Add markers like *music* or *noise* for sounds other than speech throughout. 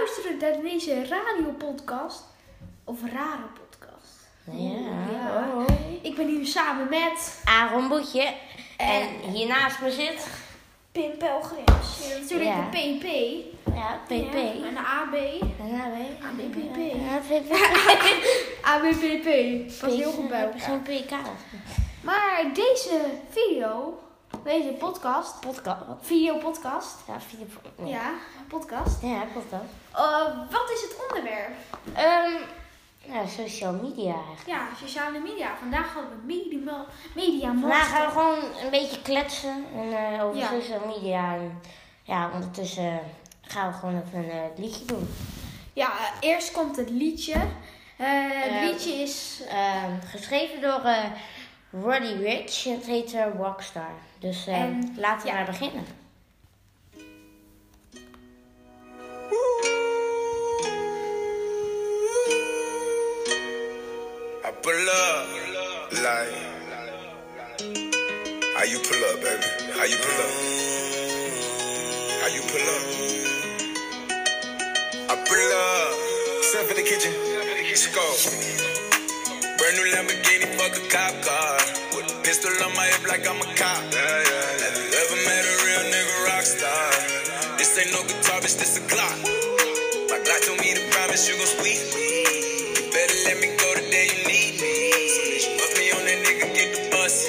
luisteren naar deze radiopodcast. Of rare podcast. Ja. Ja. Oh. Ik ben hier samen met Aaron Boetje. En hiernaast me zit... Pim Pelgrims. Ja, natuurlijk Ja. de PP. Ja, PP. Ja, en de AB. En AB. ABPP. *laughs* ABPP. Past heel goed bij elkaar. Zo'n PK. Maar deze video, deze podcast, Podcast. video podcast. Ja, video. Ja, podcast. Ja, podcast. Uh, wat is het onderwerp? Ja, social media eigenlijk. Ja, sociale media. Vandaag hadden we media, media Vandaag gaan we gewoon een beetje kletsen en, eh, over Ja. social media. En ja, ondertussen gaan we gewoon even een eh, liedje doen. Ja, eh, eerst komt het liedje. Eh, het Eh, liedje is... Ehm, geschreven door eh Roddy Rich. Het heet eh, Rockstar. Dus eh, En- laten we ja. maar beginnen. I pull up, like, how you pull up, baby? How you pull up? How you pull up? I pull up, step in the kitchen, let's go. Brand new Lamborghini, fuck a cop car. With a pistol on my hip like I'm a cop. Yeah, yeah, Have you ever met a real nigga rock star? This ain't no guitar, bitch, this a Glock. My God told me to promise you gon' squeeze me. You better let me go the day you need me. As you up me on that nigga, get the bus.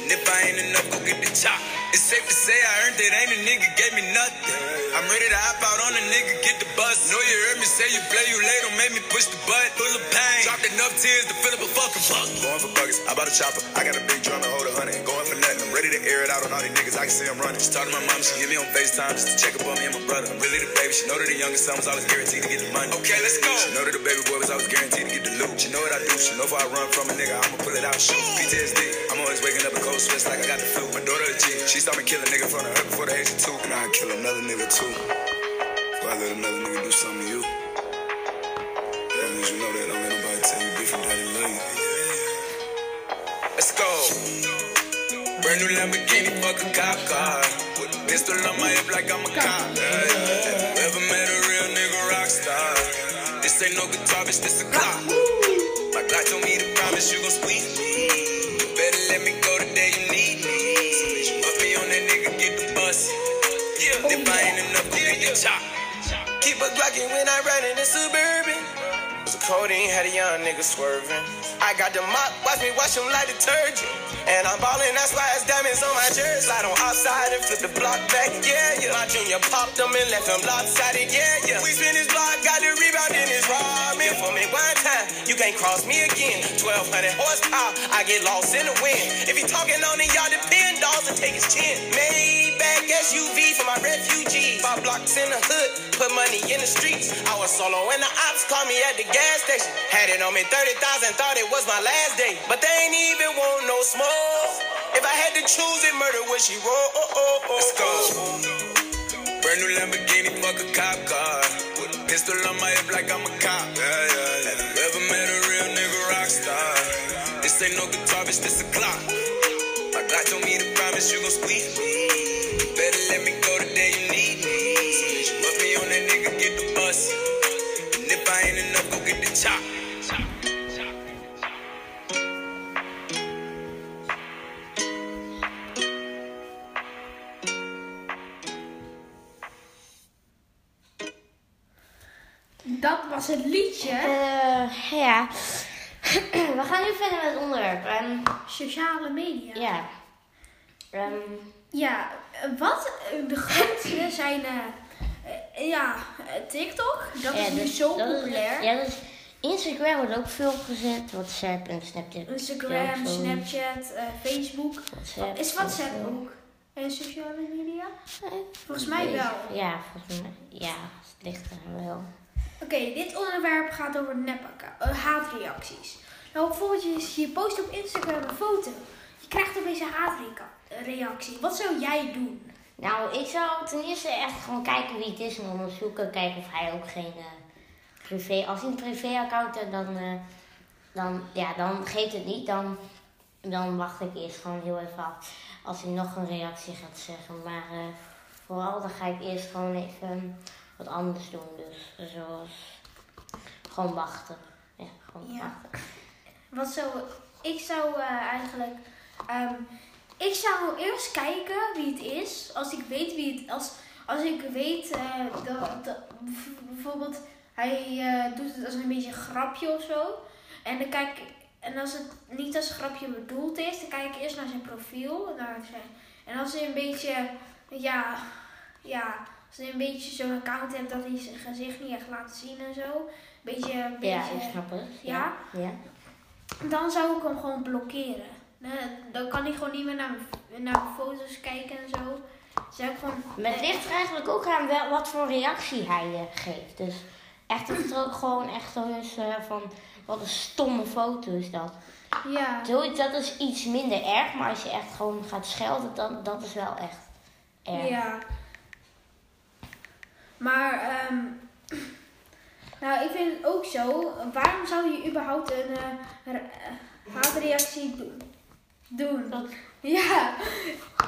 And if I ain't enough, go get the chop. It's safe to say I earned it, ain't a nigga gave me nothing. I'm ready to hop out on a nigga, get the bus. Know you heard me say you play, you late, don't make me push the butt. Full of pain, dropped enough tears to fill up a fucking buck. Going for buckets, I bought a chopper. I got a big drum and hold a hundred. Going for nothing, ready to air it out on all these niggas. I can see I'm running. She talked to my mom, she hit me on FaceTime just to check up on me and my brother. I'm really the baby. She know that the youngest son was always guaranteed to get the money. Okay, let's go. She know that the baby boy was always guaranteed to get the loot. She know what I do. She know if I run from a nigga, I'ma pull it out, shoot. Hmm. PTSD. I'm always waking up in cold sweats like I got the flu. My daughter a G. She saw me kill a nigga in front of her before the age of two. And I'd kill another nigga too. So I let another nigga do something to you. Brand new Lamborghini, fuck a cop car. With a pistol on my hip like I'm a cop. Yeah, yeah. Ever met a real nigga rock star? This ain't no guitar, bitch, this a clock. My God told me to promise you gon' squeeze me. You better let me go the day you need me. Soon as you me on that nigga, get the bus. Yeah, if I ain't enough, go get the chop. Keep a Glockin' when I ride in the Suburban. So codeine had a young nigga swerving. I got the mop, watch me wash him like detergent. And I'm ballin', that's why it's diamonds on my jersey. Slide on outside and flip the block back, yeah, yeah. My junior popped them and left him lopsided, yeah, yeah. We spin his block, got the rebound in his robbing. For me one time, you can't cross me again. 1200 horsepower, I get lost in the wind. If he talking on it, y'all depend, dolls and take his chin. Maybach SUV for my refugees. Five blocks in the put money in the streets. I was solo when the ops called me at the gas station. Had it on me 30,000, thought it was my last day. But they ain't even want no smoke. If I had to choose it, murder would she roll? Oh, oh, oh, Let's go. Oh. Brand new Lamborghini, fuck a cop car. With a pistol on my hip like I'm a cop. Yeah, yeah. Have you ever met a real nigga rock star? This ain't no guitar, bitch, this a clock. My God told me to promise you gon' squeeze me. You better let me go the bus. And if I ain't enough, go get the chop. Dat was het liedje. Eh, ja. *clears throat* We gaan nu verder met het onderwerp. Ehm, Sociale media. ja. Ehm, Ja, eh, wat? De grootste zijn... eh, ja, eh, TikTok. Dat ja, is nu dus zo dat is- populair. ja, dus Instagram wordt ook veel gezet. WhatsApp en Snapchat. Instagram, Snapchat, eh, Facebook. WhatsApp, Is WhatsApp ook een sociale media? Eh, Volgens mij wel. Ja, volgens mij. Ja, het ligt er wel. Oké, dit onderwerp gaat over eh, haatreacties. Nou, bijvoorbeeld je, je post op Instagram een foto. Je krijgt opeens een haatreactie. Wat zou jij doen? Nou, ik zou ten eerste echt gewoon kijken wie het is en onderzoeken. Kijken of hij ook geen eh, privé... Als hij een privéaccount heeft, dan, eh, dan, ja, dan geeft het niet. Dan, dan wacht ik eerst gewoon heel even af. Als hij nog een reactie gaat zeggen. Maar eh, vooral dan ga ik eerst gewoon even wat anders doen. Dus zoals gewoon wachten. Ja, gewoon Ja. wachten. Wat zou... Ik zou eigenlijk... ehm, ik zou eerst kijken wie het is. Als ik weet wie het... Als, als ik weet eh, dat, dat... Bijvoorbeeld... Hij eh, doet het als een beetje een grapje of zo. En dan kijk ik... En als het niet als grapje bedoeld is, dan kijk ik eerst naar zijn profiel. Naar zijn, en als hij een beetje... Ja... Ja... Als hij een beetje zo'n account hebt dat hij zijn gezicht niet echt laat zien en zo. Beetje... Een beetje Ja, ik snap het. Ja? ja. dan zou ik hem gewoon blokkeren. Eh, Dan kan hij gewoon niet meer naar mijn, naar mijn foto's kijken en zo. Ik gewoon... Maar het ligt er eigenlijk ook aan wel, wat voor reactie hij eh, geeft. Dus echt dat het ook gewoon echt zo is eh, van, wat een stomme foto is dat. Ja. Zoiets, dat is iets minder erg, maar als je echt gewoon gaat schelden, dan, dat is wel echt erg. Ja. Maar, ehm *clears throat* nou, ik vind het ook zo. Waarom zou je überhaupt een eh, eh, haatreactie doen? Doen? Dat- Ja.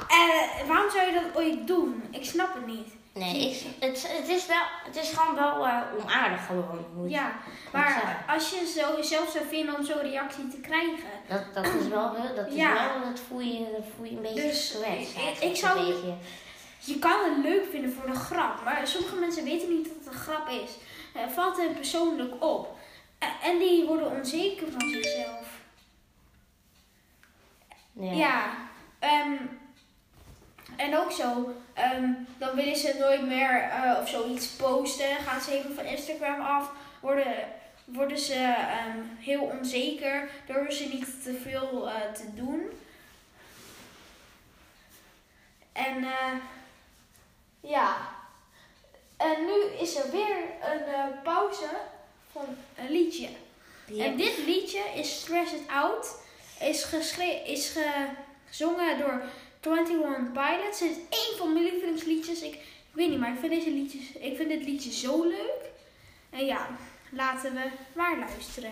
Eh, waarom zou je dat ooit doen? Ik snap het niet. Nee, ik, het, het, is wel, het is gewoon wel eh, onaardig gewoon. Ja, zeggen. maar als je zo jezelf zou vinden om zo'n reactie te krijgen, Dat, dat is wel, wel- dat is Ja. wel, dat voel je, dat voel je een beetje Dus, ik- eigenlijk, ik zou- Een beetje. Je kan het leuk vinden voor de grap, maar sommige mensen weten niet dat het een grap is. Het valt hen persoonlijk op. Eh, En die worden onzeker van zichzelf. Ja. Ja. ehm, en ook zo, ehm, dan willen ze nooit meer eh, of zoiets posten. Gaan ze even van Instagram af. Worden, worden ze ehm, heel onzeker. Durven ze niet te veel eh, te doen. En eh, ja. En nu is er weer een pauze van een liedje. En dit liedje is Stress It Out. Is, geschre- is ge- gezongen door 21 Pilots. Het is één van mijn lievelingsliedjes. Ik, ik weet niet, maar ik vind, deze liedjes, ik vind dit liedje zo leuk. En ja, laten we maar luisteren.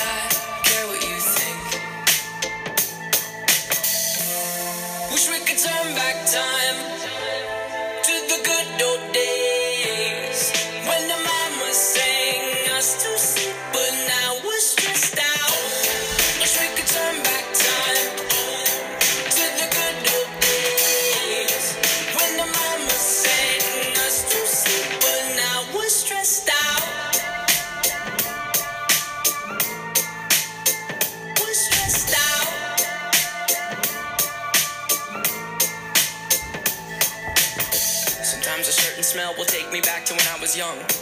back time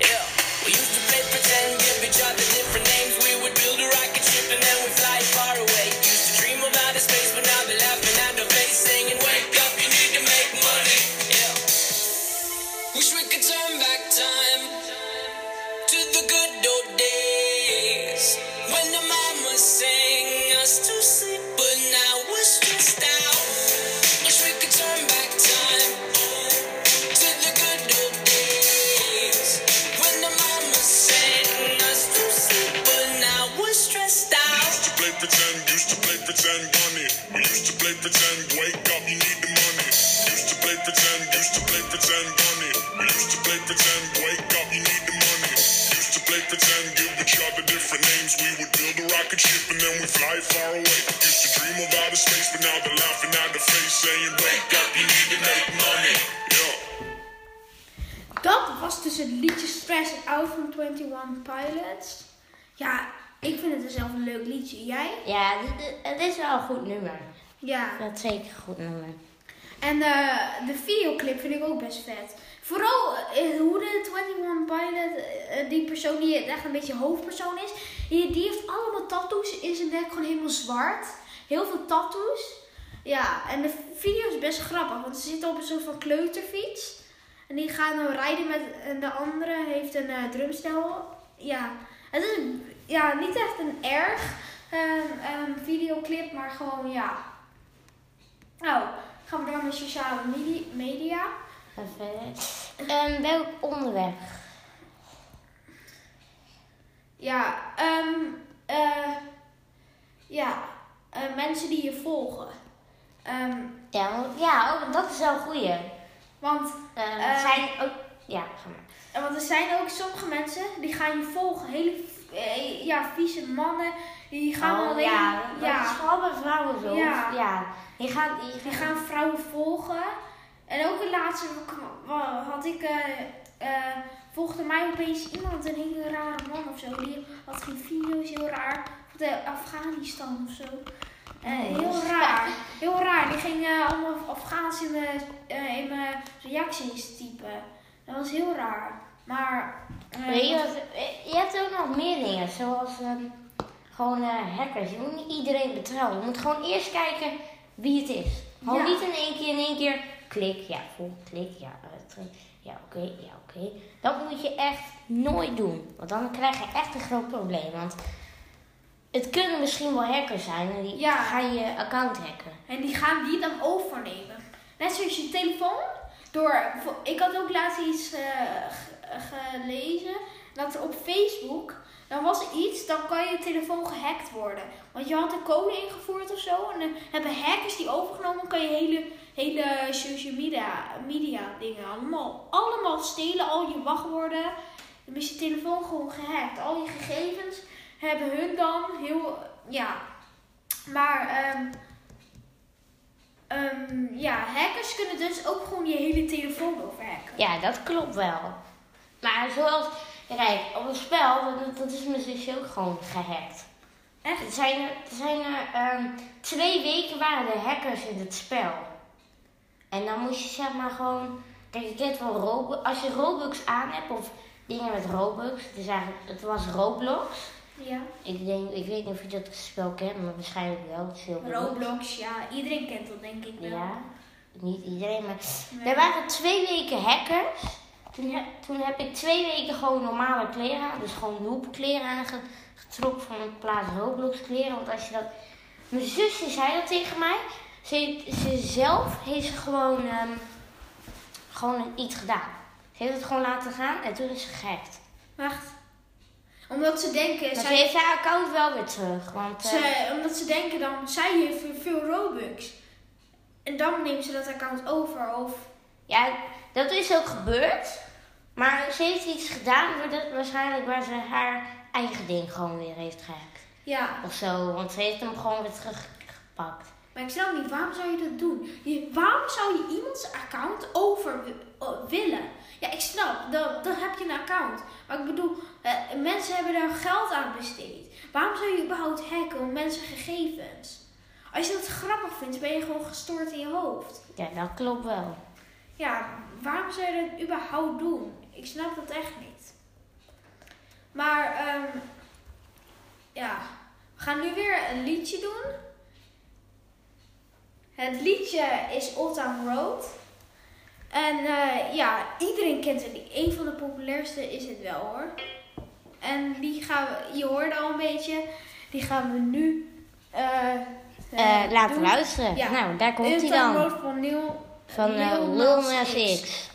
Yeah. We used to play pretend, give each other different names. We would build a rocket ship and then we'd fly build a rocket ship and then we fly far away. Used to dream of outer space, but now they're laughing at the face, saying, Wake up, you need to make money. Yeah. Dat was dus het liedje Stress Out van 21 Pilots. Ja, ik vind het dus zelf een leuk liedje. Jij? Ja, het is wel een goed nummer. Ja. Dat is zeker een goed nummer. En eh, de videoclip vind ik ook best vet. Vooral eh, hoe de 21 Pilot, eh, die persoon die echt een beetje hoofdpersoon is, die, heeft allemaal tattoos in zijn nek, gewoon helemaal zwart. Heel veel tattoos. Ja, en de video is best grappig, want ze zitten op een soort van kleuterfiets. En die gaan dan rijden met, en de andere heeft een eh, drumstel. Ja, het is ja, niet echt een erg ehm, ehm, videoclip, maar gewoon ja. Nou, gaan we door met sociale medi- media. Ga verder. Ehm, welk onderwerp? Ja, ehm eh, ja, eh, mensen die je volgen. Ehm, Ja, want- ja ook, dat is wel een goeie. want, Ehm, Eh, zijn ook... Ja, ga maar. want er zijn ook sommige mensen die gaan je volgen. Hele eh, ja, vieze mannen. Die gaan Oh, alleen. ja, dat ja, is vooral bij vrouwen zo. Ja. ja. Die gaan... Die die gaan vrouwen volgen. En ook een laatste had ik. eh eh, volgde mij opeens iemand, een hele rare man of zo. Die had geen video's, heel raar. Van Afghanistan of zo. Eh, Oh, heel raar. *laughs* Heel raar. Die ging eh, allemaal Afghaans in mijn, eh, in mijn reacties typen. Dat was heel raar. Maar. je, hebt ook nog meer dingen, zoals ehm, gewoon hackers. Je moet niet iedereen betrouwen. Je moet gewoon eerst kijken wie het is. Gewoon Ja. niet in één keer, in één keer klik, ja, volg, klik, ja, terug, ja, oké, ja, oké. Dat moet je echt nooit doen, want dan krijg je echt een groot probleem. Want het kunnen misschien wel hackers zijn en die Ja. gaan je account hacken. En die gaan die dan overnemen. Net zoals je telefoon. Door, ik had ook laatst iets eh, ge- gelezen. Dat op Facebook, dan was er iets, dan kan je telefoon gehackt worden. Want je had een code ingevoerd of zo. En dan hebben hackers die overgenomen, kan je hele, hele social media, media dingen allemaal, allemaal stelen. Al je wachtwoorden. Dan is je telefoon gewoon gehackt. Al je gegevens hebben hun dan heel, ja. Maar, Ehm, ja, hackers kunnen dus ook gewoon je hele telefoon overhacken. Ja, dat klopt wel. Maar zoals, kijk, op een spel, dat, dat is mijn zusje ook gewoon gehackt. Echt? Er zijn er, er, zijn er ehm, twee weken waren er hackers in het spel. En dan moest je zeg maar gewoon, kijk, je kent wel Robux, als je Robux aan hebt of dingen met Robux, het, is eigenlijk, het was Roblox. Ja. Ik denk, ik weet niet of je dat spel kent, maar waarschijnlijk wel. Het is heel beroemd. Roblox, ja. Iedereen kent dat denk ik wel. Ja, niet iedereen, maar Nee. er waren twee weken hackers. Toen, heb- toen heb ik twee weken gewoon normale kleren aan. Dus gewoon noobkleren aangetrokken van in plaats Roblox kleren. Want als je dat... Mijn zusje zei dat tegen mij. Ze, ze zelf heeft ze gewoon, ehm, gewoon iets gedaan. Ze heeft het gewoon laten gaan en toen is ze gehackt. Wacht. Omdat ze denken, Maar ze zij, heeft haar account wel weer terug. Want eh, ze, omdat ze denken dan, zij heeft veel Robux. En dan neemt ze dat account over. Of, ja, dat is ook gebeurd. Maar ze heeft iets gedaan waardoor- waarschijnlijk waar ze haar eigen ding gewoon weer heeft gehackt. ja. Of zo, want ze heeft hem gewoon weer teruggepakt. Maar ik snap niet, waarom zou je dat doen? Je, waarom zou je iemands account over wi- willen? Ja, ik snap, dan, dan heb je een account. Maar ik bedoel, eh, mensen hebben daar geld aan besteed. Waarom zou je überhaupt hacken om mensen gegevens? Als je dat grappig vindt, ben je gewoon gestoord in je hoofd. Ja, dat klopt wel. Ja, waarom zou je dat überhaupt doen? Ik snap dat echt niet. Maar, ehm, ja, we gaan nu weer een liedje doen. Het liedje is Old Town Road. En eh, ja, iedereen kent het. Een van de populairste is het wel hoor. En die gaan we, je hoorde al een beetje, die gaan we nu eh, Eh, eh, laten doen. luisteren. Ja. Nou, daar komt Old hij Town dan. Road van Neil, Van Lil Nas Nas X. X.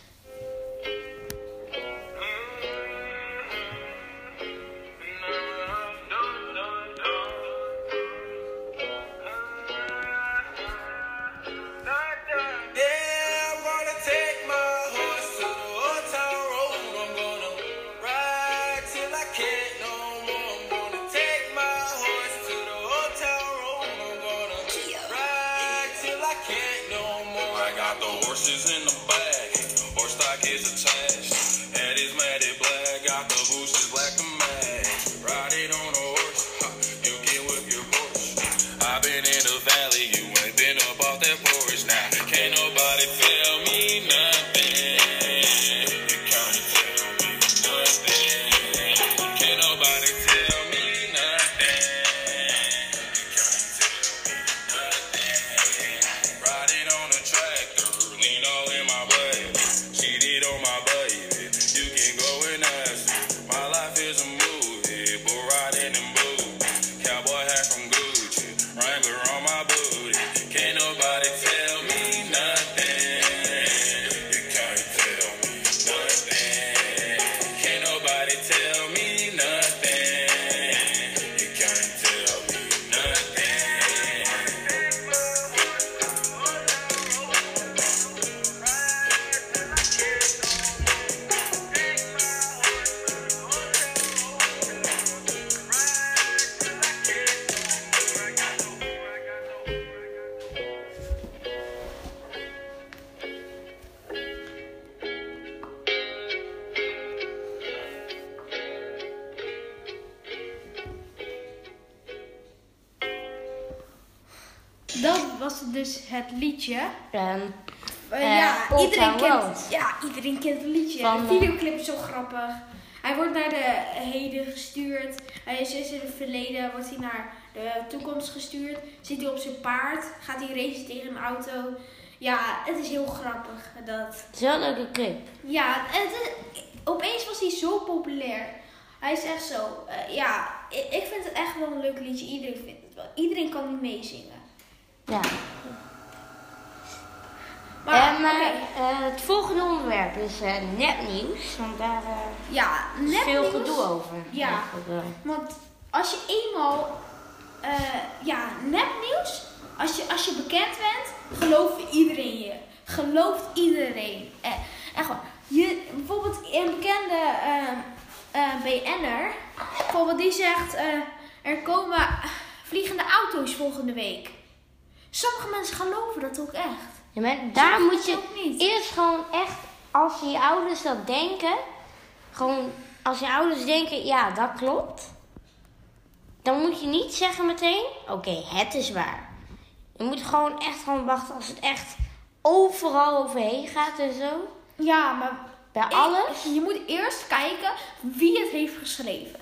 Dat was dus het liedje. Ehm, Eh, Eh, ja, Old iedereen kent, ja, iedereen kent het liedje. Van, de eh, videoclip is zo grappig. Hij wordt naar de heden gestuurd. Hij is in het verleden, wordt hij naar de toekomst gestuurd. Zit hij op zijn paard, gaat hij racen tegen een auto. Ja, het is heel grappig dat. het is wel een leuke clip. Ja, het is, opeens was hij zo populair. Hij is echt zo. ja, ik, ik vind het echt wel een leuk liedje. Iedereen vindt het wel. Iedereen kan niet meezingen. Ja. Maar, Eh, maar oké. eh, het volgende onderwerp is eh, nepnieuws. Want daar eh, ja, is veel gedoe over. Ja. Want als je eenmaal, eh, ja, nepnieuws, als je, als je bekend bent, gelooft iedereen je. Gelooft iedereen. Eh, echt waar. Je, bijvoorbeeld een bekende eh, eh, BN'er, bijvoorbeeld die zegt, eh, er komen vliegende auto's volgende week. Sommige mensen geloven dat ook echt. Ja, maar daar Sommige moet je eerst gewoon echt, als je ouders dat denken, gewoon als je ouders denken, ja, dat klopt, dan moet je niet zeggen meteen, oké, het is waar. Je moet gewoon echt gewoon wachten als het echt overal overheen gaat en zo. Ja, maar Bij alles. Je moet eerst kijken wie het heeft geschreven.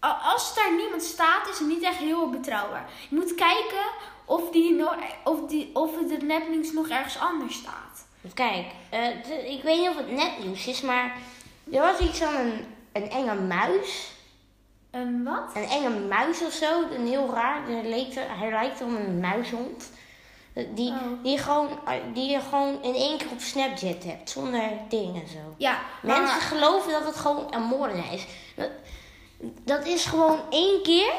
Als daar niemand staat, is het niet echt heel betrouwbaar. Je moet kijken of, die nog, of, die, of het nepnieuws nog ergens anders staat. Kijk, eh, de- ik weet niet of het netnieuws is, maar er was iets van een, een enge muis. Een wat? Een enge muis of zo. Een heel raar. Hij lijkt, hij lijkt op een muishond. Die, Oh. die, gewoon, die je gewoon in één keer op Snapchat hebt. Zonder dingen zo. Ja, Mensen maar, geloven dat het gewoon een moordenaar is. Dat, dat is gewoon één keer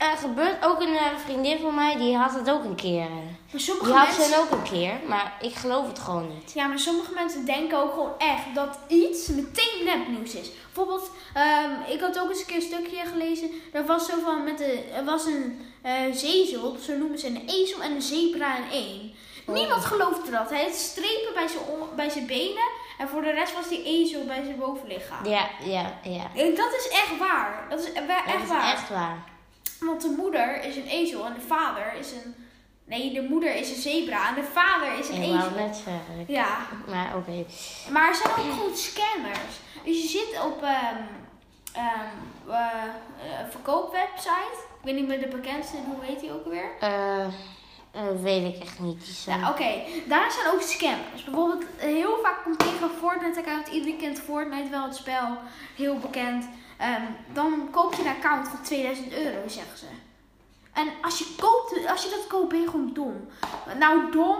eh, gebeurd. Ook een eh, vriendin van mij, die had het ook een keer. eh. maar sommige Die had mensen... ze ook een keer. Maar ik geloof het gewoon niet. Ja, maar sommige mensen denken ook gewoon echt dat iets meteen nepnieuws is. Bijvoorbeeld, ehm, ik had ook eens een keer een stukje gelezen. Er was zo van met de, er was een eh, zezel, zo noemen ze een ezel en een zebra in één. Niemand geloofde dat. Hij had strepen bij zijn, bij zijn benen en voor de rest was die ezel bij zijn bovenlichaam. Ja, ja, ja. En dat is echt waar. Dat is e- wa- Dat echt is waar. echt waar. Want de moeder is een ezel en de vader is een. Nee, de moeder is een zebra en de vader is een Ik wou ezel. net zeggen. Ja. Maar oké. Maar er zijn ook gewoon scammers. Dus je zit op ehm ehm eh, een verkoopwebsite. Ik weet niet meer de bekendste, hoe heet die ook weer? Eh, eh, weet ik echt niet. Zijn- Ja, oké. Daar zijn ook scammers. Bijvoorbeeld, eh, heel vaak komt tegen Fortnite-account. Iedereen kent Fortnite wel, het spel. Heel bekend. Ehm, dan koop je een account voor 2000 euro, zeggen ze. En als je, koopt, als je dat koopt, ben je gewoon dom. Nou, dom.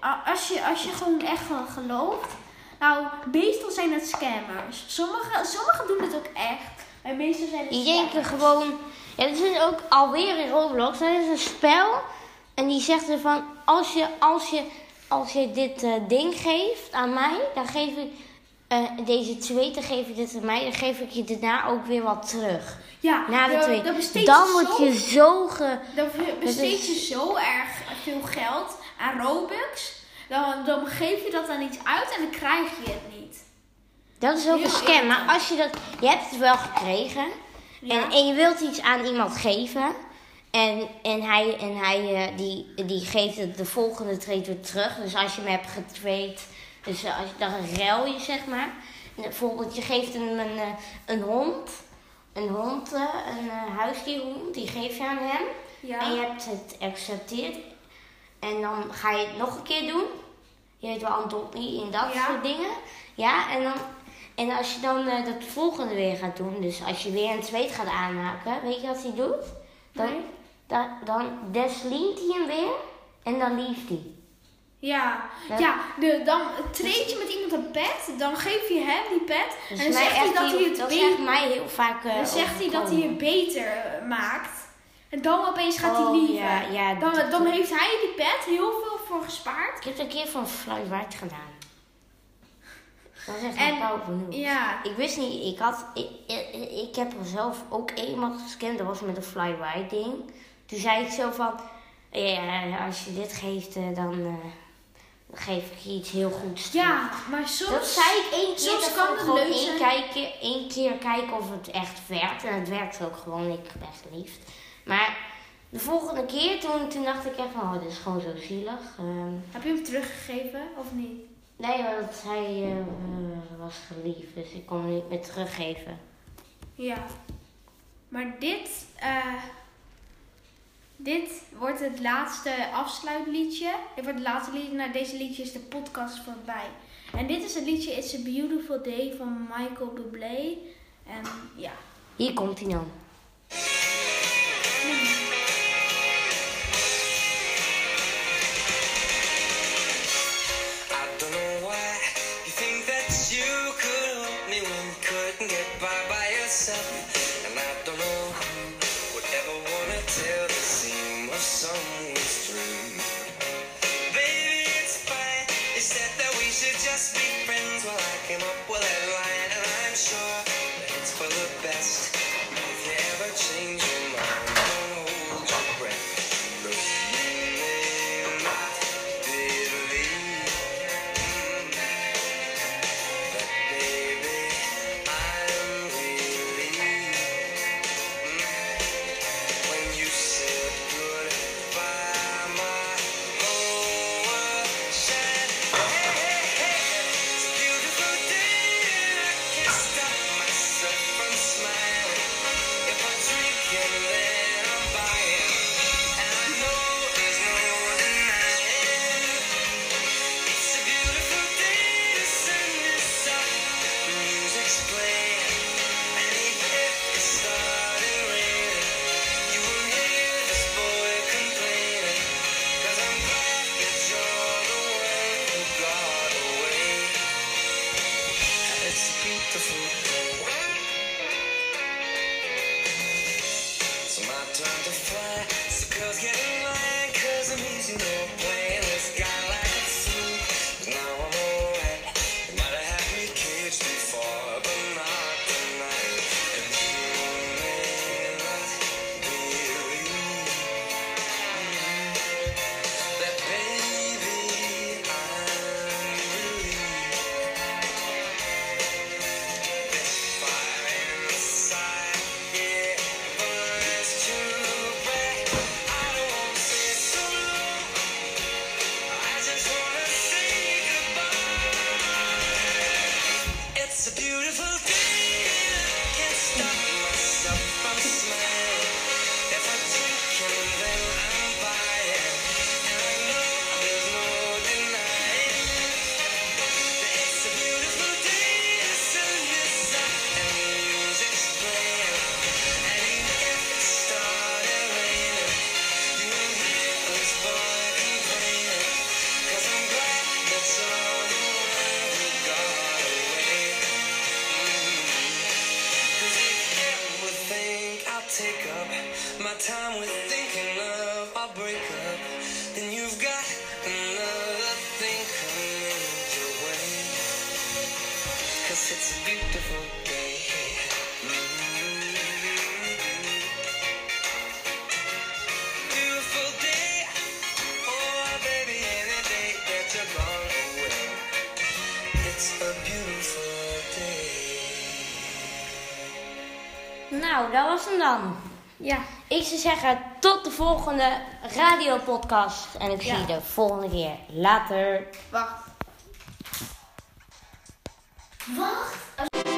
eh, Als je, als je gewoon echt gelooft. Nou, meestal zijn het scammers. Sommigen sommige doen het ook echt. Maar meestal zijn het Die scammers. denken gewoon. Ja, het is ook alweer in Roblox. Dat is een spel. En die zegt er van: als je, als je, als je dit eh, ding geeft aan mij, dan geef ik. Eh, deze twee, dan geef je dit aan mij, dan geef ik je daarna ook weer wat terug. Ja, Na de dan- twee. dan Dan je word zo- je zo ge. Dan besteed is- je zo erg veel geld aan Robux. dan, dan geef je dat aan iets uit en dan krijg je het niet. Dat is ook Heel een scam. Maar als je dat... Je hebt het wel gekregen. Ja. En, en je wilt iets aan iemand geven. En, en hij, en hij eh, die, die geeft het de volgende trade weer terug. Dus als je hem hebt getrade... Dus eh, als je dan een ruil je, zeg maar. En Bijvoorbeeld, je geeft hem een, eh, een hond. Een hond, eh, een huisdierhond. Die geef je aan hem. Ja. En je hebt het accepteerd. En dan ga je het nog een keer doen. Je weet wel, Antoni in dat Ja. soort dingen. Ja, en dan... En als je dan eh, dat volgende weer gaat doen, dus als je weer een tweet gaat aanmaken, weet je wat hij doet? Dan, Nee. dan, dan deslient hij hem weer en dan lieft hij. Ja, Ja. ja de, dan treed je met iemand een pet, dan geef je hem die pet Dus en dan zegt hij dat hij het dat beter zegt mij heel vaak dan zegt hij dat hij het beter eh, maakt. En dan opeens gaat Oh, hij lieven. ja, ja, dan, dan heeft hij die pet heel veel voor gespaard. Ik heb het een keer van Fly White gedaan. Dat is echt En- een pauw. Ja, Ik wist niet, ik had, ik, ik, ik heb er zelf ook eenmaal gescand, dat was met een fly white ding. Toen zei ik zo van, ja, als je dit geeft, eh, dan eh, dan geef ik je iets heel goeds. ja, maar soms... Dat zei ik één keer, soms kan het gewoon leuk één, kijken, één keer kijken of het echt werkt. En het werkt ook gewoon, ik ben lief. Maar de volgende keer, toen, toen dacht ik echt van, oh, dit is gewoon zo zielig. Ehm, Heb je hem teruggegeven of niet? nee, want hij eh, was geliefd, dus ik kon hem niet meer teruggeven. Ja. Maar dit, eh, dit wordt het laatste afsluitliedje. Dit wordt het laatste liedje. Na deze liedje is de podcast voorbij. En dit is het liedje It's a Beautiful Day van Michael Bublé. En ja. Hier komt hij dan. Take up my time with thinking of our breakup, Nou, dat was hem dan. Ja. Ik zou zeggen, tot de volgende radiopodcast. En ik zie Ja. je de volgende keer. Later. Wacht. Wacht.